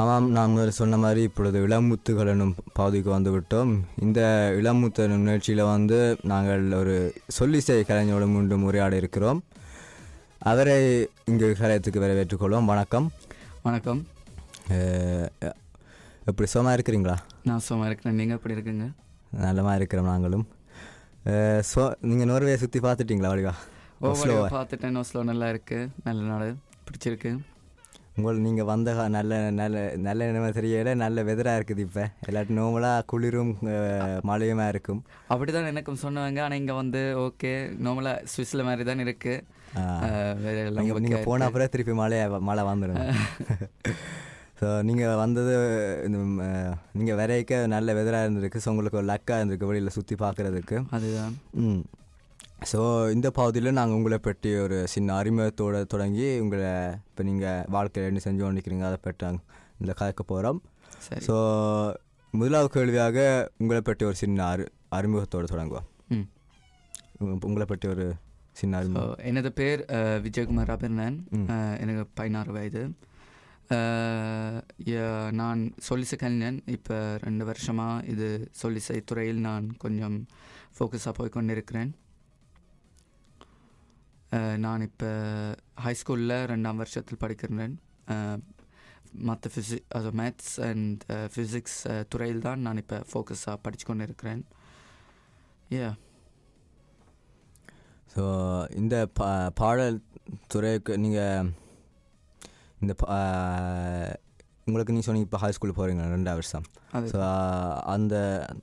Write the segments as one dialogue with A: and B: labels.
A: ஆமாம் நாங்கள் சொன்ன மாதிரி இப்பொழுது இளமுத்துகள் என்னும் பகுதிக்கு வந்து விட்டோம். இந்த இளமுத்து நிகழ்ச்சியில் வந்து நாங்கள் ஒரு சொல்லிசை கலைஞரோடு மீண்டும் உரையாட இருக்கிறோம். அவரை இங்கு கலையத்துக்கு வரவேற்றுக்கொள்வோம் வணக்கம்.
B: வணக்கம்.
A: எப்படி சுகமாக இருக்கிறீங்களா?
B: நான் சும்மா இருக்கிறேன். நீங்கள் எப்படி இருக்குங்க?
A: நல்லமா இருக்கிறோம் நாங்களும். சோ நீங்கள் நோர்வே சுற்றி பார்த்துட்டீங்களா வடிவா?
B: ஓவரையோ பார்த்துட்டேன். ஓஸ்லோ நல்லா இருக்கு. நல்ல நாடு பிடிச்சிருக்கு.
A: உங்கள் நீங்கள் வந்த நல்ல நல்ல நல்ல நிலைமை தெரியல நல்ல வெதராக இருக்குது இப்போ. எல்லாட்டும் நோமலாக குளிரும் மழையுமா இருக்கும்.
B: அப்படி தான் எனக்கும் சொன்னாங்க. ஆனால் இங்கே வந்து ஓகே நார்மலாக சுவிஸில் மாதிரி தான் இருக்கு.
A: ஆ.
B: அஹ், வேற எல்லாம்
A: நீங்கள் போன. அப்புறம் திருப்பி மழை மழை வந்துடும் ஸோ நீங்கள் வந்தது நீங்கள் வரைக்க நல்ல வெதராக இருந்திருக்கு. ஸோ உங்களுக்கு ஒரு லக்காக இருந்திருக்கு வெளியில் சுற்றி பார்க்குறதுக்கு
B: அதுதான்.
A: ம். ஸோ இந்த பகுதியில் நாங்கள் உங்களை பற்றி ஒரு சின்ன அறிமுகத்தோடு தொடங்கி உங்களை இப்போ நீங்கள் வாழ்க்கையில் என்ன செஞ்சு கொண்டிருக்கிறீங்க அதை பற்றி இந்த கலக்க போகிறோம் ஸோ முதலாவது கேள்வியாக உங்களை பற்றி ஒரு சின்ன அறி அறிமுகத்தோடு தொடங்குவோம். உங்களை பற்றி ஒரு சின்ன அறிமுகம்.
B: எனது பேர் விஜயகுமார். அஹ், எனக்கு பதினாறு வயது. நான் சொல்லிசை கலைஞன். இப்போ ரெண்டு வருஷமாக இது சொல்லிசை துறையில் நான் கொஞ்சம் ஃபோக்கஸாக போய் கொண்டிருக்கிறேன் நான் இப்போ ஹைஸ்கூலில் ரெண்டாம் வருஷத்தில் படிக்கிறேன் மற்ற ஃபிசி அது மேத்ஸ் அண்ட் ஃபிசிக்ஸ் துறையில் தான் நான் இப்போ ஃபோக்கஸாக படித்து கொண்டு இருக்கிறேன் ஏ
A: ஸோ இந்த பா பாடல் துறைக்கு நீங்கள் இந்த பா- உங்களுக்கு நீங்கள் சொன்னீங்க இப்போ ஹை ஸ்கூல் போகிறீங்க ரெண்டாவது வருஷம். ஸோ அந்த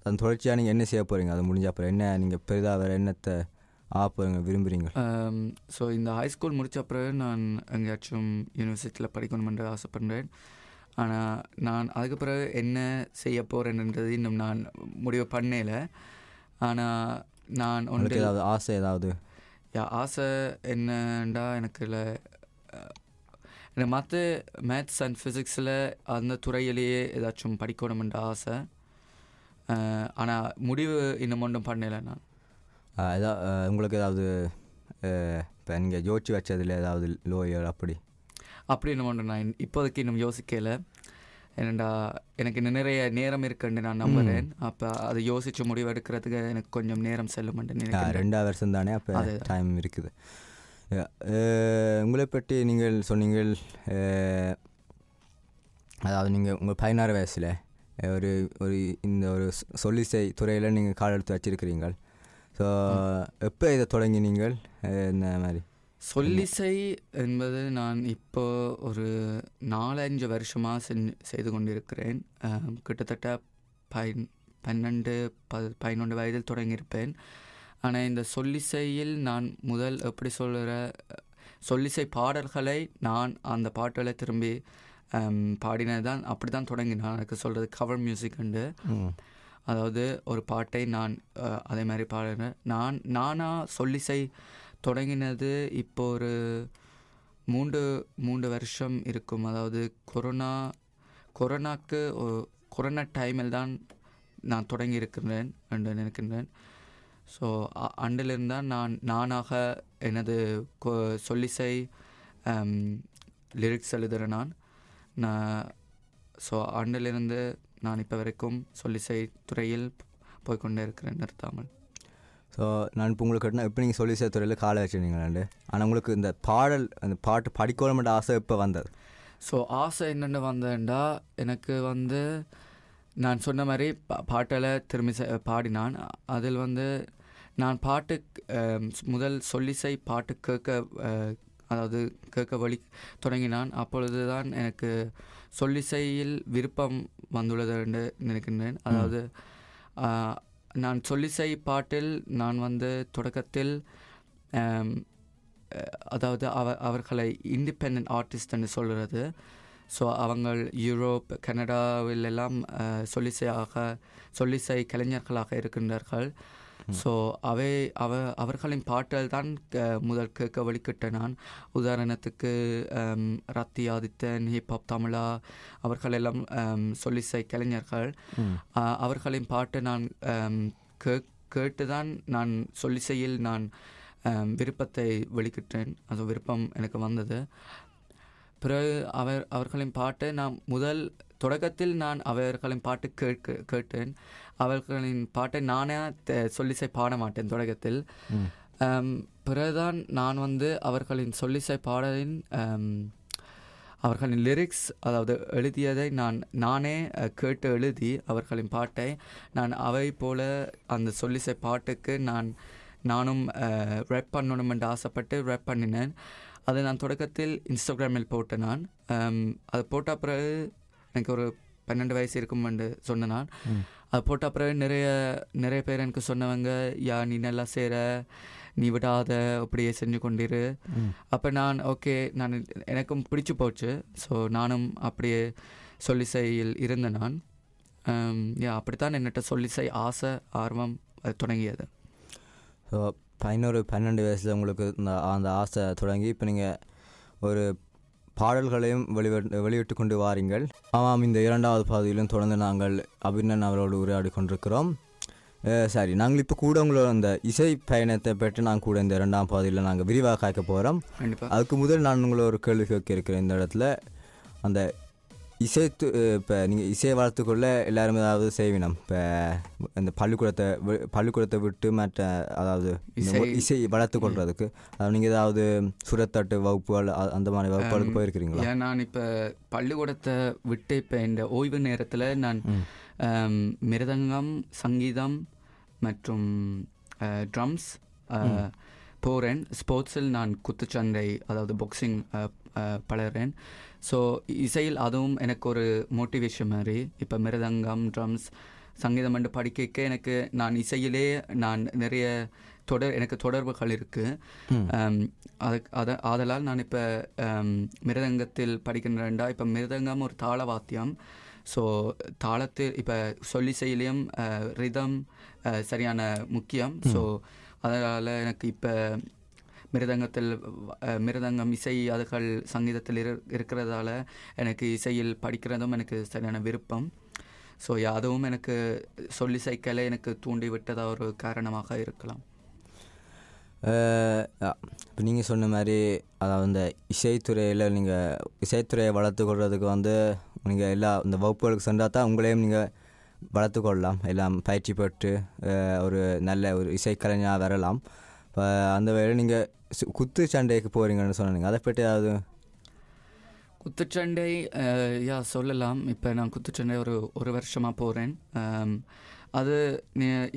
A: அந்த தொடர்ச்சியாக நீங்கள் என்ன செய்ய போகிறீங்க அது முடிஞ்ச அப்புறம் என்ன நீங்கள் பெரிதாக வேறு என்னத்தை ஆ போகிறீங்க விரும்புகிறீங்க
B: ஸோ இந்த ஹைஸ்கூல் முடிச்ச பிறகு நான் எங்கேயாச்சும் யூனிவர்சிட்டியில் படிக்கணுமென்று ஆசைப்படுறேன் ஆனால் நான் அதுக்கு பிறகு என்ன செய்ய போகிறேன்ன்றது இன்னும் நான் முடிவு பண்ணல. ஆனால் நான் ஒன்று
A: ஏதாவது ஆசை ஏதாவது?
B: யா ஆசை என்னண்டா எனக்கு இல்லை. எனக்கு மற்ற மேத்ஸ் அண்ட் ஃபிசிக்ஸில் அந்த துறையிலேயே ஏதாச்சும் படிக்கணுமென்ற ஆசை. ஆனால் முடிவு இன்னும் ஒன்றும் பண்ணலை நான்.
A: ஏதாவது உங்களுக்கு ஏதாவது இப்போ நீங்கள் ஜோதிச்சு வச்சதில் ஏதாவது லோயர் அப்படி?
B: அப்படின்னு ஒன்று நான் இப்போதைக்கு இன்னும் யோசிக்கல. ஏனண்டா எனக்கு இன்னும் நிறைய நேரம் இருக்குன்னு நான் நம்புறேன். அப்போ அதை யோசிச்சு முடிவு எடுக்கிறதுக்கு எனக்கு கொஞ்சம் நேரம் நினைக்கிறேன்.
A: ரெண்டாவது வருஷம் தானே அப்போ. டைம் இருக்குது. உங்களை பற்றி நீங்கள் சொன்னீங்கள் அதாவது நீங்கள் உங்கள் பதினாறு வயசில் ஒரு ஒரு இந்த ஒரு சொல்லிசை துறையில் நீங்கள் கால் எடுத்து வச்சிருக்கிறீங்க ஸோ எப்போ இதை தொடங்கினீங்கள் அஹ், இந்த மாதிரி?
B: சொல்லிசை என்பது நான் இப்போ ஒரு நாலஞ்சு வருஷமாக செஞ்சு செய்து கொண்டிருக்கிறேன். கிட்டத்தட்ட பன் பன்னெண்டு ப பதினொன்று வயதில் தொடங்கியிருப்பேன். ஆனால் இந்த சொல்லிசையில் நான் முதல் எப்படி சொல்கிற சொல்லிசை பாடல்களை நான் அந்த பாட்டலை திரும்பி பாடினது தான் அப்படி தான் தொடங்கினான் எனக்கு சொல்கிறது கவர் மியூசிக் உண்டு.
A: ம்.
B: அதாவது ஒரு பாட்டை நான் அதே மாதிரி பாடுறேன் நான் நானாக சொல்லிசை தொடங்கினது இப்போ ஒரு மூன்று மூன்று வருஷம் இருக்கும். அதாவது கொரோனா கொரோனாக்கு கொரோனா டைமில் தான் நான் தொடங்கி இருக்கின்றேன் என்று நினைக்கின்றேன். ஸோ அண்டிலிருந்து தான் நான் நானாக எனது கொ- சொல்லிசை லிரிக்ஸ் எழுதுகிறேன் நான். நான் ஸோ அண்டிலிருந்து நான் இப்போ வரைக்கும் சொல்லிசை துறையில் போய்க்கொண்டே இருக்கிறேன் நிறுத்தாமல்.
A: ஸோ நான் இப்போ உங்களுக்கு கேட்டேன்னா இப்போ நீங்கள் சொல்லிசை துறையில் காலை வச்சுருந்தீங்களாண்டு ஆனால் உங்களுக்கு இந்த பாடல் அந்த பாட்டு படிக்கணுமென்ற ஆசை இப்போ வந்தது?
B: ஸோ ஆசை என்னென்னு வந்தேன்டா எனக்கு வந்து நான் சொன்ன மாதிரி பா பாட்டில் திரும்பி பாடினான். அதில் வந்து நான் பாட்டு முதல் சொல்லிசை பாட்டு கேட்க அதாவது கேட்க வழி தொடங்கினான். அப்பொழுது தான் எனக்கு சொல்லிசையில் விருப்பம் வந்துள்ளது என்று நினைக்கின்றேன். அதாவது நான் சொல்லிசை பாட்டில் நான் வந்து தொடக்கத்தில் அதாவது அவ அவர்களை இண்டிபெண்ட் ஆர்டிஸ்ட் என்று சொல்கிறது. ஸோ அவங்க யூரோப் கனடாவில் எல்லாம் அஹ், சொல்லிசையாக சொல்லிசை கலைஞர்களாக இருக்கின்றார்கள். ஸோ அவை அவ அவர்களின் பாட்டல் தான் க- முதல் கேட்க வழிகிட்ட நான். உதாரணத்துக்கு ரத்தி ஆதித்தன் ஹிப்ஹாப் தமிழா அவர்கள் எல்லாம் ஆம், சொல்லிசை கலைஞர்கள். அவர்களின் பாட்டை நான் கே- கேட்டுதான் நான் சொல்லிசையில் நான் விருப்பத்தை வெளிக்கிட்டேன் அது விருப்பம் எனக்கு வந்தது. பிறகு அவர் அவர்களின் பாட்டை நான் முதல் தொடக்கத்தில் நான் அவர்களின் பாட்டு கேட்க கேட்டேன். அவர்களின் பாட்டை நானே சொல்லிசை பாட மாட்டேன் தொடக்கத்தில். பிறகுதான் நான் வந்து அவர்களின் சொல்லிசை பாடலின் அவர்களின் லிரிக்ஸ் அதாவது எழுதியதை நான் நானே கேட்டு எழுதி அவர்களின் பாட்டை நான் அவை போல அந்த சொல்லிசை பாட்டுக்கு நான் நானும் ரேப் பண்ணணும் என்று ஆசைப்பட்டு ரேப் பண்ணினேன். அதை நான் தொடக்கத்தில் இன்ஸ்டாகிராமில் போட்டேன் நான். அது போட்ட பிறகு எனக்கு ஒரு பன்னெண்டு வயசு இருக்கும் என்று சொன்ன நான். அது போட்ட பிறகு நிறைய நிறைய பேர் எனக்கு சொன்னவங்க யா நீ நல்லா செய்கிற நீ விடாத அப்படியே செஞ்சு கொண்டிரு. அப்போ நான் ஓகே நான் எனக்கும் பிடிச்சு போச்சு. ஸோ நானும் அப்படியே சொல்லிசையில் இருந்த நான். அப்படித்தான் என்னட்ட சொல்லிசை ஆசை ஆர்வம் அது தொடங்கியது.
A: ஸோ பதினோரு பன்னெண்டு வயசில் உங்களுக்கு அந்த ஆசை தொடங்கி இப்போ நீங்கள் ஒரு பாடல்களையும் வெளிவிட்டு வெளியிட்டு கொண்டு வாரீங்கள். ஆமாம் இந்த இரண்டாவது பாதியிலும் தொடர்ந்து நாங்கள் அபிநன் அவரோடு உரையாடி கொண்டிருக்கிறோம். சரி நாங்கள் இப்போ கூட உங்களோட அந்த இசை பயணத்தை பற்றி நான் கூட இந்த இரண்டாம் பாதியில் நாங்கள் விரிவாக காய்க்க போகிறோம் அதுக்கு முதல் நான் உங்களை ஒரு கேள்வி கேட்க இருக்கிறேன். இந்த இடத்துல அந்த இசை இப்போ நீங்கள் இசையை வளர்த்துக்கொள்ள எல்லாருமே ஏதாவது செய்வினம் இப்போ இந்த பள்ளிக்கூடத்தை வி- பள்ளிக்கூடத்தை விட்டு மற்ற அதாவது
B: இசை-
A: இசை வளர்த்து கொள்றதுக்கு அதாவது நீங்கள் ஏதாவது சுரத்தட்டு வகுப்புகள் அந்த மாதிரி வகுப்புகளுக்கு போயிருக்கிறீங்களா?
B: நான் இப்போ பள்ளிக்கூடத்தை விட்டு இப்போ இந்த ஓய்வு நேரத்தில் நான் மிருதங்கம் சங்கீதம் மற்றும் ட்ரம்ஸ் போகிறேன் ஸ்போர்ட்ஸில் நான் குத்துச்சண்டை அதாவது பாக்ஸிங் பழகிறேன். ஸோ இசையில் அதுவும் எனக்கு ஒரு மோட்டிவேஷன் மாதிரி. இப்போ மிருதங்கம் ட்ரம்ஸ் சங்கீதம் என்று படிக்க எனக்கு நான் இசையிலே நான் நிறைய தொடர் எனக்கு தொடர்புகள் இருக்குது. அது அத ஆதலால் நான் இப்போ மிருதங்கத்தில் படிக்கின்றேன்டா இப்போ மிருதங்கம் ஒரு தாள வாத்தியம் ஸோ தாளத்தில் இப்போ சொல்லிசையிலையும் ரிதம் சரியான முக்கியம். ஸோ அதனால் எனக்கு இப்போ மிருதங்கத்தில் மிருதங்கம் இசை அதுகள் சங்கீதத்தில் இரு இருக்கிறதால எனக்கு இசையில் படிக்கிறதும் எனக்கு சரியான விருப்பம். ஸோ அதுவும் எனக்கு சொல்லி சைக்கலை எனக்கு தூண்டி விட்டதாக ஒரு காரணமாக இருக்கலாம்.
A: இப்போ நீங்கள் சொன்ன மாதிரி அதாவது இந்த இசைத்துறையில் நீங்கள் இசைத்துறையை வளர்த்து வந்து நீங்கள் எல்லா இந்த வகுப்புகளுக்கு சென்றால் தான் உங்களையும் நீங்கள் வளர்த்து கொள்ளலாம். எல்லாம் பயிற்சி பெற்று ஒரு நல்ல ஒரு இசைக்கலைஞராக வரலாம். இப்போ அந்த வகையில் நீங்கள் குத்து சண்டைக்கு போகிறீங்கன்னு சொன்னீங்க. அதை பற்றி ஏதாவது?
B: குத்துச்சண்டை யா சொல்லலாம். இப்போ நான் குத்துச்சண்டை ஒரு ஒரு வருஷமாக போகிறேன் அது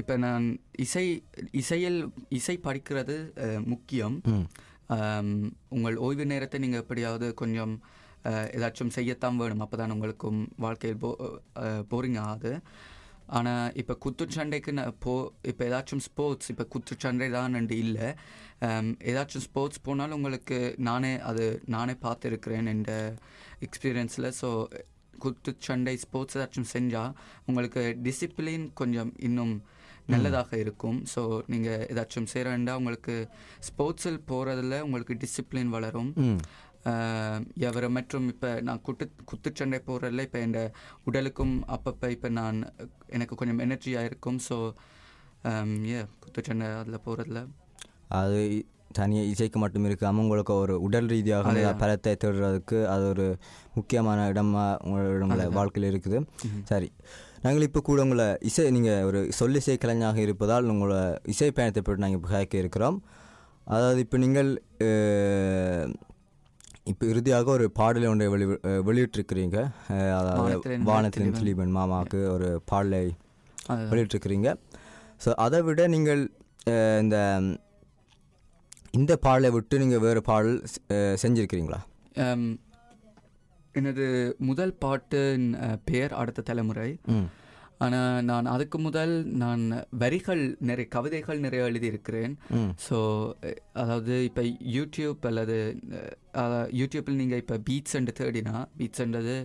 B: இப்போ நான் இசை இசையில் இசை படிக்கிறது முக்கியம். உங்கள் ஓய்வு நேரத்தை நீங்கள் எப்படியாவது கொஞ்சம் ஏதாச்சும் செய்யத்தான் வேணும். அப்போ தான் உங்களுக்கும் வாழ்க்கையில் போ போரிங் ஆகுது ஆனால் இப்போ குத்துச்சண்டைக்கு நான் போ இப்போ ஏதாச்சும் ஸ்போர்ட்ஸ் இப்போ குத்துச்சண்டை தான் இல்லை. ஏதாச்சும் ஸ்போர்ட்ஸ் போனாலும் உங்களுக்கு நானே அது நானே பார்த்துருக்கிறேன் என்ற எக்ஸ்பீரியன்ஸில் ஸோ குத்துச்சண்டை ஸ்போர்ட்ஸ் ஏதாச்சும் செஞ்சால் உங்களுக்கு டிசிப்ளின் கொஞ்சம் இன்னும் நல்லதாக இருக்கும். ஸோ நீங்கள் ஏதாச்சும் வேண்டாம் உங்களுக்கு ஸ்போர்ட்ஸில் போகிறதுல உங்களுக்கு டிசிப்ளின் வளரும். எவர் மற்றும் இப்போ நான் குத்து குத்துச்சண்டை போகிறதில்ல இப்போ என் உடலுக்கும் அப்பப்போ இப்போ நான் எனக்கு கொஞ்சம் எனர்ஜியாக இருக்கும். ஸோ ஏ குத்துச்சண்டை அதில் போகிறதுல
A: அது தனியாக இசைக்கு மட்டும் இருக்காமல் உங்களுக்கு ஒரு உடல் ரீதியாக. பலத்தை தேடுறதுக்கு அது ஒரு முக்கியமான இடமா உங்களோட. வாழ்க்கையில் இருக்குது. சரி. நாங்கள் இப்போ கூட உங்களை இசை நீங்கள் ஒரு சொல்லிசை கலைஞராக இருப்பதால் உங்களை இசை பயணத்தை பற்றி நாங்கள் இப்போ கேட்க இருக்கிறோம். அதாவது இப்போ நீங்கள் இப்போ இறுதியாக ஒரு பாடலை ஒன்றை வெளி வெளியிட்டிருக்கிறீங்க. அதாவது வானத்தின்
B: திலீபன்.
A: மாமாவுக்கு ஒரு பாடலை. வெளியிட்டிருக்கிறீங்க. ஸோ அதை விட நீங்கள் இந்த இந்த பாடலை விட்டு நீங்கள் வேறு பாடல் செஞ்சிருக்கிறீங்களா?
B: எனது முதல் பாட்டின் பெயர் அடுத்த தலைமுறை. ஆனால் நான் அதுக்கு முதல் நான் வரிகள் நிறைய கவிதைகள் நிறைய எழுதியிருக்கிறேன். ஸோ அதாவது இப்போ யூடியூப் அல்லது யூடியூப்பில் நீங்கள் இப்போ பீட்ஸ்ன்ட்டு தேடினா பீட்ஸ்ன்றது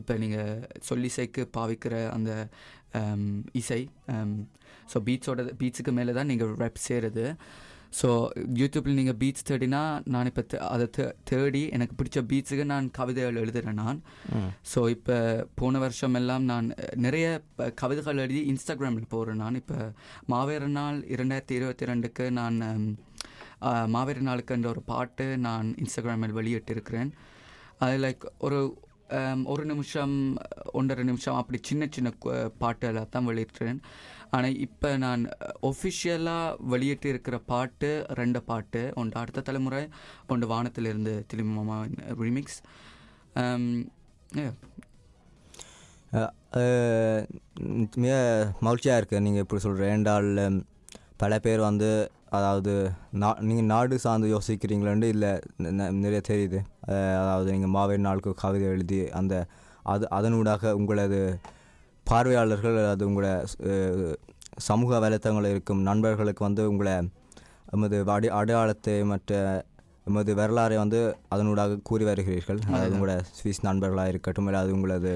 B: இப்போ நீங்கள் சொல்லிசைக்கு பாவிக்கிற அந்த இசை ஸோ பீட்ஸோட பீட்ஸுக்கு மேலே தான் நீங்கள் ரெப் செய்கிறது ஸோ யூடியூப்பில் நீங்கள் பீட்ஸ் தேடினா நான் இப்போ அதை தே- தேடி எனக்கு பிடிச்ச பீட்ஸுக்கு நான் கவிதைகள் எழுதுகிறேன் நான். ஸோ இப்போ போன வருஷம் எல்லாம் நான் நிறைய கவிதைகள் எழுதி இன்ஸ்டாகிராமில் போடுறேன் நான். இப்போ மாவேறு நாள் இரண்டாயிரத்தி இருபத்தி ரெண்டுக்கு நான் மாவேறு நாளுக்குன்ற ஒரு பாட்டு நான் இன்ஸ்டாகிராமில் வெளியிட்டிருக்கிறேன். அது லைக் ஒரு ஒரு நிமிஷம் ஒன்றரை நிமிஷம் அப்படி சின்ன சின்ன கு- பாட்டுகளை தான் வெளியிட்டுறேன் ஆனால் இப்போ நான் ஒஃபிஷியலாக வெளியிட்டு இருக்கிற பாட்டு ரெண்டு பாட்டு ஒன்று அடுத்த தலைமுறை ஒன்று வானத்திலிருந்து திரும்பி மாமா ரிமிக்ஸ்
A: மிக மகிழ்ச்சியாக இருக்குது நீங்கள் இப்படி சொல்கிற ஏண்டால் பல பேர் வந்து அதாவது நா நீங்கள் நாடு சார்ந்து யோசிக்கிறீங்களான்னு இல்லை நிறைய தெரியுது. அதாவது நீங்கள் மாவே நாளுக்கு கவிதை எழுதி அந்த அது அதனூடாக உங்களது பார்வையாளர்கள் அது உங்களை சமூக வலைத்தளங்களில் இருக்கும் நண்பர்களுக்கு வந்து உங்களை எமது அடி அடையாளத்தை மற்ற எமது வரலாறை வந்து அதனூடாக கூறி வருகிறீர்கள். அதாவது உங்களோட ஸ்வீஸ் நண்பர்களாக இருக்கட்டும் இல்லை அது உங்களது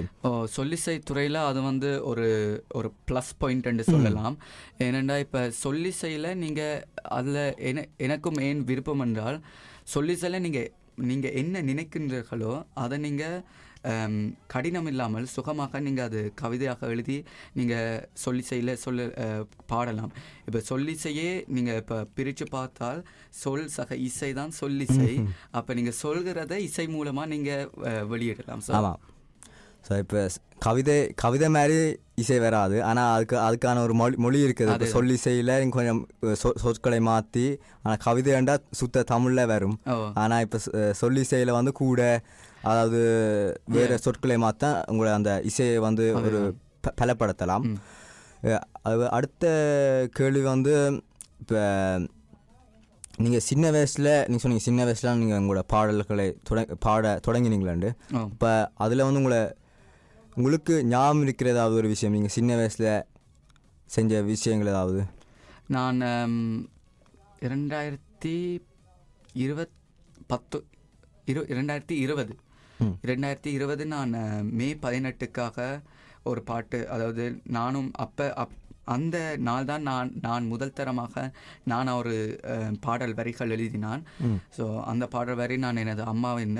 B: சொல்லிசை துறையில் அது வந்து ஒரு ஒரு ப்ளஸ் பாயிண்ட்னு சொல்லலாம். ஏனெண்டா இப்போ சொல்லிசையில் நீங்கள் அதில் என எனக்கும் ஏன் விருப்பம் என்றால் சொல்லிசையில் நீங்கள் நீங்கள் என்ன நினைக்கின்றீர்களோ அதை நீங்கள் கடினம் இல்லாமல் சுகமாக நீங்கள் அது கவிதையாக எழுதி நீங்கள் சொல்ல அஹ், பாடலாம். இப்போ சொல்லிசையே நீங்கள் இப்போ பிரித்து பார்த்தால் சொல் சக இசை தான் சொல்லிசை அப்போ நீங்கள் சொல்கிறத இசை மூலமாக நீங்கள் வெளியிடலாம்
A: ஆமாம் ஸோ இப்போ கவிதை கவிதை மாதிரி இசை வராது. ஆனால் அதுக்கு அதுக்கான ஒரு மொழி மொழி இருக்குது. இப்போ சொல்லிசையில் நீங்கள் கொஞ்சம் சொ- சொற்களை மாற்றி ஆனால் கவிதைண்டா சுத்த தமிழில் வரும். ஆனால் இப்போ சொல்லிசையில் வந்து கூட அதாவது வேறு சொற்களை மாற்ற உங்களை அந்த இசையை வந்து ஒரு பலப்படுத்தலாம். அது அடுத்த கேள்வி வந்து இப்போ நீங்கள் சின்ன வயசில் நீங்கள் சொன்னீங்க சின்ன வயசில் நீங்கள் உங்களோட பாடல்களை தொட பாட தொடங்கினீங்களாண்டு. இப்போ அதில் வந்து உங்களை உங்களுக்கு ஞாபகம் இருக்கிற ஏதாவது ஒரு விஷயம்? நீங்கள் சின்ன வயசில் செஞ்ச விஷயங்கள் ஏதாவது?
B: நான் இரண்டாயிரத்தி இருபத் பத்து இரு இரண்டாயிரத்தி இருபது.
A: ம்.
B: இரண்டாயிரத்தி இருபது நான் மே பதினெட்டுக்காக ஒரு பாட்டு அதாவது நானும் அப்போ அப் அந்த நாள் தான் நான் நான் முதல் தரமாக நான் ஒரு பாடல் வரிகள் எழுதினான். ஸோ அந்த பாடல் வரி நான் எனது அம்மாவின்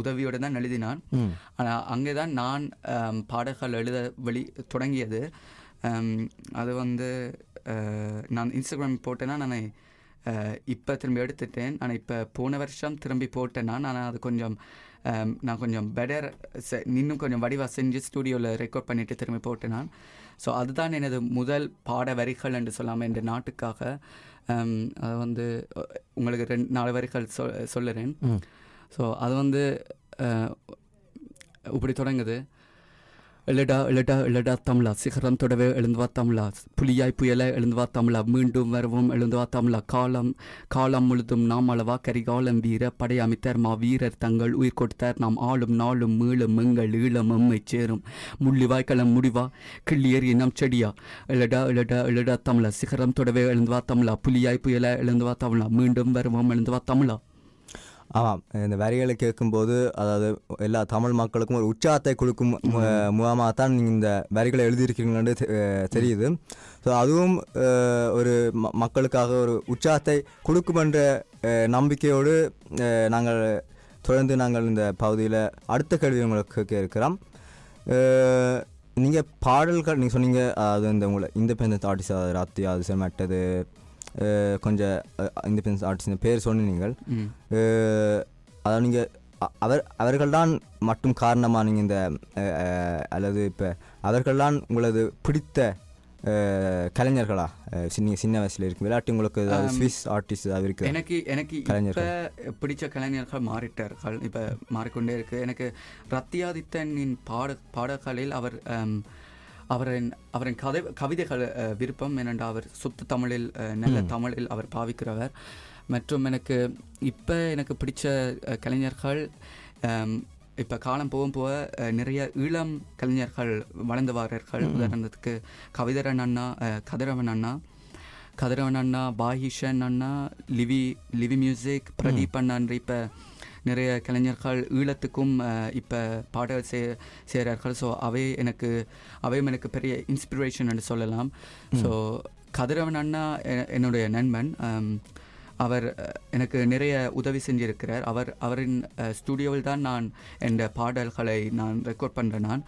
B: உதவியோடு தான் எழுதினான். ஆனால் அங்கே தான் நான் பாடல்கள் எழுத வெளி தொடங்கியது. அது வந்து நான் இன்ஸ்டாகிராம் போட்டேன்னா நான் இப்போ திரும்பி எடுத்துட்டேன். ஆனால் இப்போ போன வருஷம் திரும்பி போட்டேன் நான் அது கொஞ்சம் நான் கொஞ்சம் பெட்டர் இன்னும் கொஞ்சம் வடிவாக செஞ்சு ஸ்டூடியோவில் ரெக்கார்ட் பண்ணிட்டு திரும்பி போட்டேன். நான் ஸோ அதுதான் எனது முதல் பாட வரிகள் என்று சொல்லாமல் என்ற நாட்டுக்காக. ஆம், அது வந்து உங்களுக்கு ரெண்டு நாலு வரிகள் சொ சொல்லுறேன். ஸோ அது வந்து இப்படி தொடங்குது. எழடா எழடா எழடா தமிழா சிகரம் தொடவே எழுந்துவா தமிழா புலியாய் புயல எழுந்துவா தமிழா மீண்டும் வருவோம் எழுந்துவா தமிழா காலம் காலம் முழுதும் நாம் அளவா கரிகாலம் வீர படையமைத்தர் மா வீரர் தங்கள் உயிர் கொடுத்தார் நாம் ஆளும் நாளும் மீளும் எங்கள் ஈழம் எம்மை சேரும் முள்ளிவாய் களம் முடிவா கிள்ளியர் இனம் செடியா எழடா எழடா எழுடா தமிழா சிகரம் தொடவே எழுந்துவா தமிழா புலியாய் புயல எழுந்துவா தமிழா மீண்டும் வருவோம் எழுந்துவா தமிழா
A: ஆமாம். இந்த வரிகளை கேட்கும்போது அதாவது எல்லா தமிழ் மக்களுக்கும் ஒரு உற்சாகத்தை கொடுக்கும் முகமாக தான் நீங்கள் இந்த வரிகளை எழுதியிருக்கீங்கன்னு தெரியுது. ஸோ அதுவும் ஒரு மக்களுக்காக ஒரு உற்சாகத்தை கொடுக்கும் என்ற நம்பிக்கையோடு நாங்கள் தொடர்ந்து நாங்கள் இந்த பகுதியில் அடுத்த கேள்வி உங்களுக்கு இருக்கிறோம். நீங்கள் பாடல்கள் நீங்கள் சொன்னீங்க அது இந்த உங்களை இண்டிபெண்டன்ஸ் ஆர்டிஸ்ட் அதாவது ராத்தி அது மற்றது கொஞ்சம் இண்டிபெண்டன்ஸ் ஆர்டிஸ்ட் பேர் சொன்னீங்கள் அதாவது நீங்கள் அவர் அவர்கள்தான் மட்டும் காரணமாக நீங்கள் இந்த அல்லது இப்போ அவர்கள்தான் உங்களது பிடித்த கலைஞர்களா? சின்ன சின்ன வயசில் இருக்கு விளையாட்டு உங்களுக்கு ஏதாவது ஸ்விஸ் ஆர்டிஸ்ட் ஏதாவது இருக்கு?
B: எனக்கு எனக்கு இப்போ
A: கலைஞர்கள்.
B: பிடிச்ச கலைஞர்கள் மாறிட்டார்கள். இப்போ மாறிக்கொண்டே இருக்கு. எனக்கு ரத்தியாதித்தனின் பாட பாடல்களில் அவர் அவரின் அவரின் கதை கவிதைகள் விருப்பம் ஏனென்றால் அவர் சுத்த தமிழில் நல்ல தமிழில் அவர் பாவிக்கிறவர். மற்றும் எனக்கு இப்போ எனக்கு பிடிச்ச கலைஞர்கள் இப்போ காலம் போகும் போக நிறைய இளம் கலைஞர்கள் வளர்ந்து வாரர்கள் உதாரணத்துக்கு கவிதரன் அண்ணா கதிரவன் அண்ணா கதிரவன் அண்ணா பாஹிஷன் அண்ணா லிவி லிவி மியூசிக் பிரதீப் அண்ணான்ற இப்போ நிறைய கலைஞர்கள் ஈழத்துக்கும் இப்போ பாட சே செய்கிறார்கள் ஸோ அவை எனக்கு அவையும் எனக்கு பெரிய இன்ஸ்பிரேஷன் சொல்லலாம். ஸோ கதிரவன் அண்ணா என்னுடைய நண்பன். அவர் எனக்கு நிறைய உதவி செஞ்சிருக்கிறார். அவர் அவரின் ஸ்டுடியோவில் தான் நான் என் பாடல்களை நான் ரெக்கார்ட் பண்ணுறேன் நான்.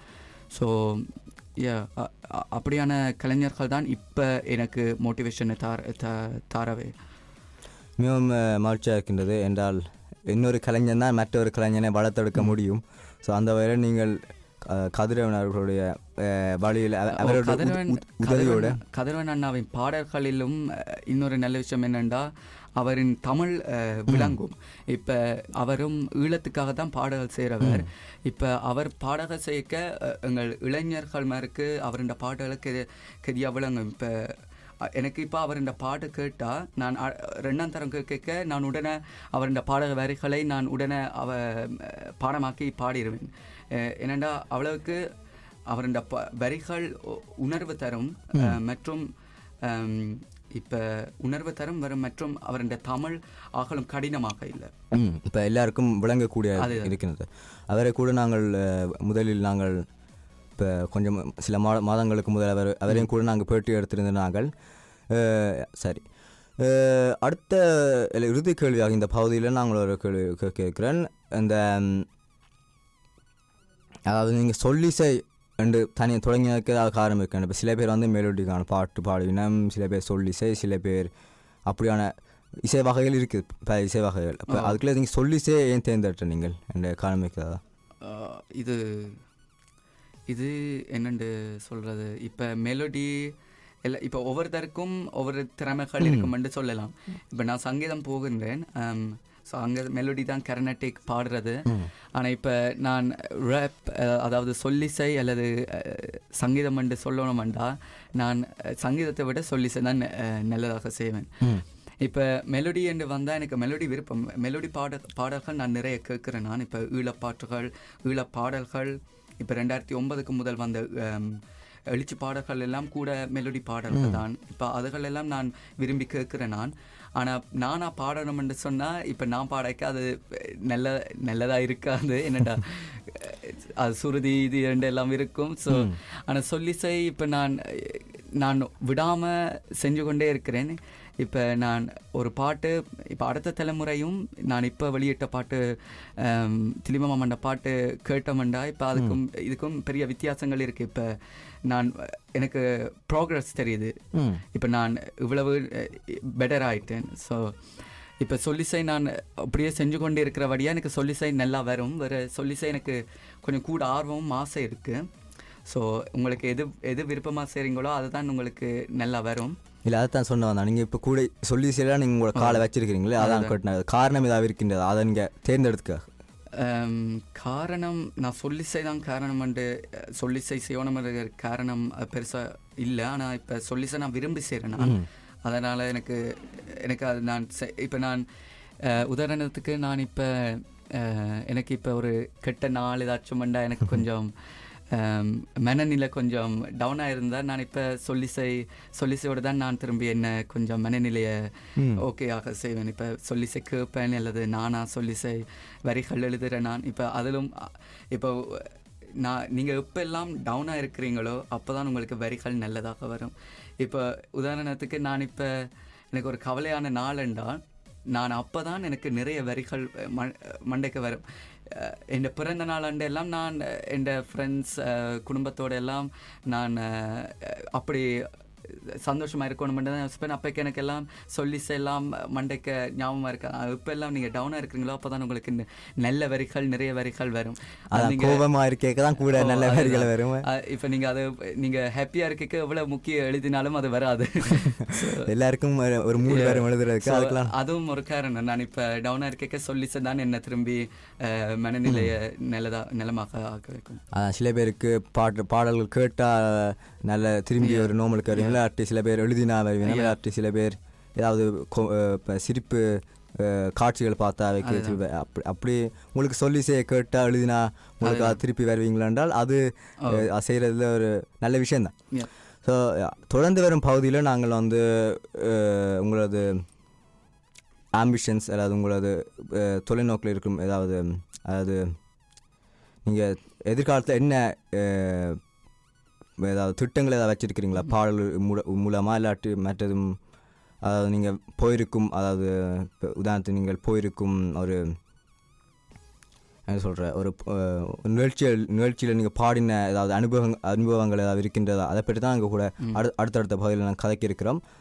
B: ஸோ அப்படியான கலைஞர்கள் தான் இப்போ எனக்கு மோட்டிவேஷனை தார தா- தாரவே.
A: மிகவும் மகிழ்ச்சியாக இருக்கின்றது. என்றால் இன்னொரு கலைஞன் தான் மற்றொரு கலைஞனை வளர்த்தெடுக்க முடியும். ஸோ அந்த வகையில் நீங்கள் கதிரவன் அவர்களுடைய வழியில் அவரோட உதவியோட.
B: கதிரவன் அண்ணாவின் பாடல்களிலும் இன்னொரு நல்ல விஷயம் என்னென்றா அவரின் தமிழ் விளங்கும். இப்போ அவரும் ஈழத்துக்காக தான் பாடல்கள் செய்கிறவர் இப்போ அவர் பாடல்கள் செய்ய எங்கள் இளைஞர்கள் மேற்கு அவருடைய பாடலுக்கு கெதியாக விளங்கும். இப்போ எனக்கு இப்போ அவருடைய பாட்டு கேட்டால் நான் ரெண்டாம் தரம் கேட்க நான் உடனே அவருடைய பாடல் வரிகளை நான் உடனே அவ பாடமாக்கி பாடிடுவேன் என்னென்னா அவ்வளவுக்கு அவருடைய ப வரிகள் உணர்வு தரும். மற்றும் இப்போ உணர்வு தரும் வரும் மற்றும் அவருடைய தமிழ் ஆகலும் கடினமாக இல்லை.
A: இப்போ எல்லாருக்கும் விளங்கக்கூடிய
B: அதுதான்.
A: இருக்கின்றது. அவரை கூட நாங்கள் முதலில் நாங்கள் இப்போ கொஞ்சம் சில மா மாதங்களுக்கு முதல் அவர் அவரையும் கூட நாங்கள் பேட்டி எடுத்திருந்த நாங்கள் சரி. அடுத்த இறுதி கேள்வியாக இந்த பகுதியில் நாங்கள் ஒரு கேள்வி கேட்கிறேன். இந்த அதாவது நீங்கள் சொல்லிசை ரெண்டு தனி தொடங்கியதுக்கு ஏதாவது காரணம் இப்போ சில பேர் வந்து மெலோடிக்கான பாட்டு பாடுவினம் சில பேர் சொல்லிசை சில பேர் அப்படியான இசை வகைகள் இருக்குது பல இசை வகைகள். அப்போ
B: ஆ.
A: அதுக்குள்ளே நீங்கள் சொல்லிசை ஏன் தேர்ந்தெடுத்த நீங்கள்? என்ற காரணம் இருக்கிறதா
B: இது இது என்னண்டு சொல்கிறது இப்போ மெலோடி எல்லாம் இப்போ ஒவ்வொருத்தருக்கும் ஒவ்வொரு திறமைகள் இருக்குமென்று சொல்லலாம். இப்போ நான் சங்கீதம் போகின்றேன். ஸோ அங்கே மெலோடி தான் கர்நாட்டிக் பாடுறது. ஆனால் இப்போ நான் ரேப் அதாவது சொல்லிசை அல்லது சங்கீதம் என்று சொல்லணுமெண்டா நான் சங்கீதத்தை விட சொல்லிசை தான் நல்லதாக செய்வேன். இப்போ மெலோடி என்று வந்தால் எனக்கு மெலோடி விருப்பம். மெலோடி பாட பாடல்கள் நான் நிறைய கேட்குறேன். நான் இப்போ ஈழப்பாட்டுகள் ஈழப்பாடல்கள் இப்போ ரெண்டாயிரத்தி ஒன்பதுக்கு முதல் வந்த எழுச்சி பாடல்கள் எல்லாம் கூட மெலோடி பாடல்கள் தான். இப்போ அதுகள் எல்லாம் நான் விரும்பி கேட்குறேன் நான். ஆனால் நானா பாடணும் என்று சொன்னால் இப்போ நான் பாடக்க அது நல்ல நல்லதாக இருக்காது. என்னடா அது சுருதி இது இரண்டு எல்லாம் இருக்கும். ஸோ ஆனால் சொல்லிசை இப்போ நான் நான் விடாமல் செஞ்சு கொண்டே இருக்கிறேன். இப்போ நான் ஒரு பாட்டு இப்போ அடுத்த தலைமுறையும் நான் இப்போ வெளியிட்ட பாட்டு திலிமமாமண்ட பாட்டு கேட்டோம்டா இப்போ அதுக்கும் இதுக்கும் பெரிய வித்தியாசங்கள் இருக்குது இப்போ நான் எனக்கு ப்ராக்ரஸ் தெரியுது. இப்போ நான் இவ்வளவு பெட்டர் ஆயிட்டேன். ஸோ இப்போ சொல்லிசை நான் அப்படியே செஞ்சு கொண்டு இருக்கிறபடியாக எனக்கு சொல்லிசை நல்லா வரும். வேறு சொல்லிசை எனக்கு கொஞ்சம் கூட ஆர்வமும் ஆசை இருக்குது ஸோ உங்களுக்கு எது எது விருப்பமாக செய்கிறீங்களோ அதுதான் உங்களுக்கு நல்லா வரும்.
A: இல்லை அதைத்தான் சொன்ன வந்தேன். நீங்கள் இப்போ கூட சொல்லி சில நீங்கள் உங்களோட காலை வச்சிருக்கிறீங்களே அதான் கேட்டினது காரணம் ஏதாவது இருக்கின்றது? அதை நீங்கள் தேர்ந்தெடுத்துக்க.
B: காரணம் நான் சொல்லிசை தான் காரணம் என்று சொல்லிசை செய்யணும் காரணம் பெருசாக இல்லை. ஆனால் இப்போ சொல்லிசை நான் விரும்பி செய்கிறேன் நான். அதனால் எனக்கு எனக்கு அது நான் இப்போ நான் உதாரணத்துக்கு நான் இப்போ எனக்கு இப்போ ஒரு கெட்ட நாள் ஏதாச்சும் வந்தா எனக்கு கொஞ்சம் மனநிலை கொஞ்சம் டவுனாக இருந்தால் நான் இப்போ சொல்லிசை சொல்லிசையோடு தான் நான் திரும்பி என்ன கொஞ்சம் மனநிலையை ஓகே ஆக செய்வேன். இப்போ சொல்லிசை கேட்பேன் அல்லது நானா சொல்லிசை வரிகள் எழுதுகிறேன் நான் இப்போ அதிலும் இப்போ நான் நீங்கள் எப்பெல்லாம் டவுனாக இருக்கிறீங்களோ அப்போ தான் உங்களுக்கு வரிகள் நல்லதாக வரும். இப்போ உதாரணத்துக்கு நான் இப்போ எனக்கு ஒரு கவலையான நாள் என்றால் நான் அப்போ தான் எனக்கு நிறைய வரிகள் மண்டைக்கு வரும். என் பிறந்த நாள் அண்டு எல்லாம் நான் என் ஃப்ரெண்ட்ஸ் குடும்பத்தோட எல்லாம் நான் அப்படி சந்தோஷமாக இருக்கணும்னு தான் யோசிப்பேன். அப்போக்கு எனக்கு எல்லாம் சொல்லி எல்லாம் மண்டைக்கு ஞாபகமாக இருக்கு? இப்போ எல்லாம் நீங்கள் டவுனாக இருக்கிறீங்களோ அப்போ தான் உங்களுக்கு நல்ல வரிகள் நிறைய வரிகள் வரும்.
A: கோபமாக இருக்கேக்க தான் கூட நல்ல. வரிகள் வரும்.
B: இப்ப நீங்க அது நீங்க ஹாப்பியா இருக்க எவ்வளவு முக்கிய எழுதினாலும் அது வராது.
A: எல்லாருக்கும் ஒரு- மூணு பேரும் எழுதுறதுக்கு அதுக்கெல்லாம்.
B: அதுவும் ஒரு காரணம். நான் இப்ப டவுனா இருக்க சொல்லிச்சு தான் என்ன திரும்பி மனநிலைய நல்லதா நிலமாக ஆக்க வைக்கும்.
A: சில பேருக்கு பாட்டு பாடல்கள் கேட்டால் நல்ல திரும்பி ஒரு நோமலுக்கு வருவீங்க இல்லாட்டி சில பேர் எழுதினா வருவீங்க இல்லாட்டி சில பேர் ஏதாவது சிரிப்பு காட்சிகள் பார்த்தா வைக்க அப்படி அப்படி உங்களுக்கு சொல்லி செய்ய கேட்டால் எழுதினா உங்களுக்கு அது திருப்பி வருவீங்களா என்றால் அது செய்கிறதுல ஒரு நல்ல விஷயம்தான்
B: Yeah.
A: ஸோ தொடர்ந்து வரும் பகுதியில் நாங்கள் வந்து உங்களது ஆம்பிஷன்ஸ் அதாவது உங்களது தொலைநோக்கில் இருக்கும் ஏதாவது அதாவது நீங்கள் எதிர்காலத்தில் என்ன ஏதாவது திட்டங்கள் ஏதாவது வச்சுருக்கிறீங்களா? பாடல் மூல மூலமாக இல்லாட்டி மற்றதும் அதாவது நீங்கள் போயிருக்கும் அதாவது இப்போ உதாரணத்துக்கு நீங்கள் போயிருக்கும் ஒரு என்ன சொல்கிற ஒரு நிகழ்ச்சியில் நிகழ்ச்சியில் நீங்கள் பாடின ஏதாவது அனுபவம் அனுபவங்கள் ஏதாவது இருக்கின்றதா? அதை பற்றி தான் அங்கே கூட அடு அடுத்தடுத்த பகுதியில் நாங்கள் கதைக்க இருக்கிறோம்.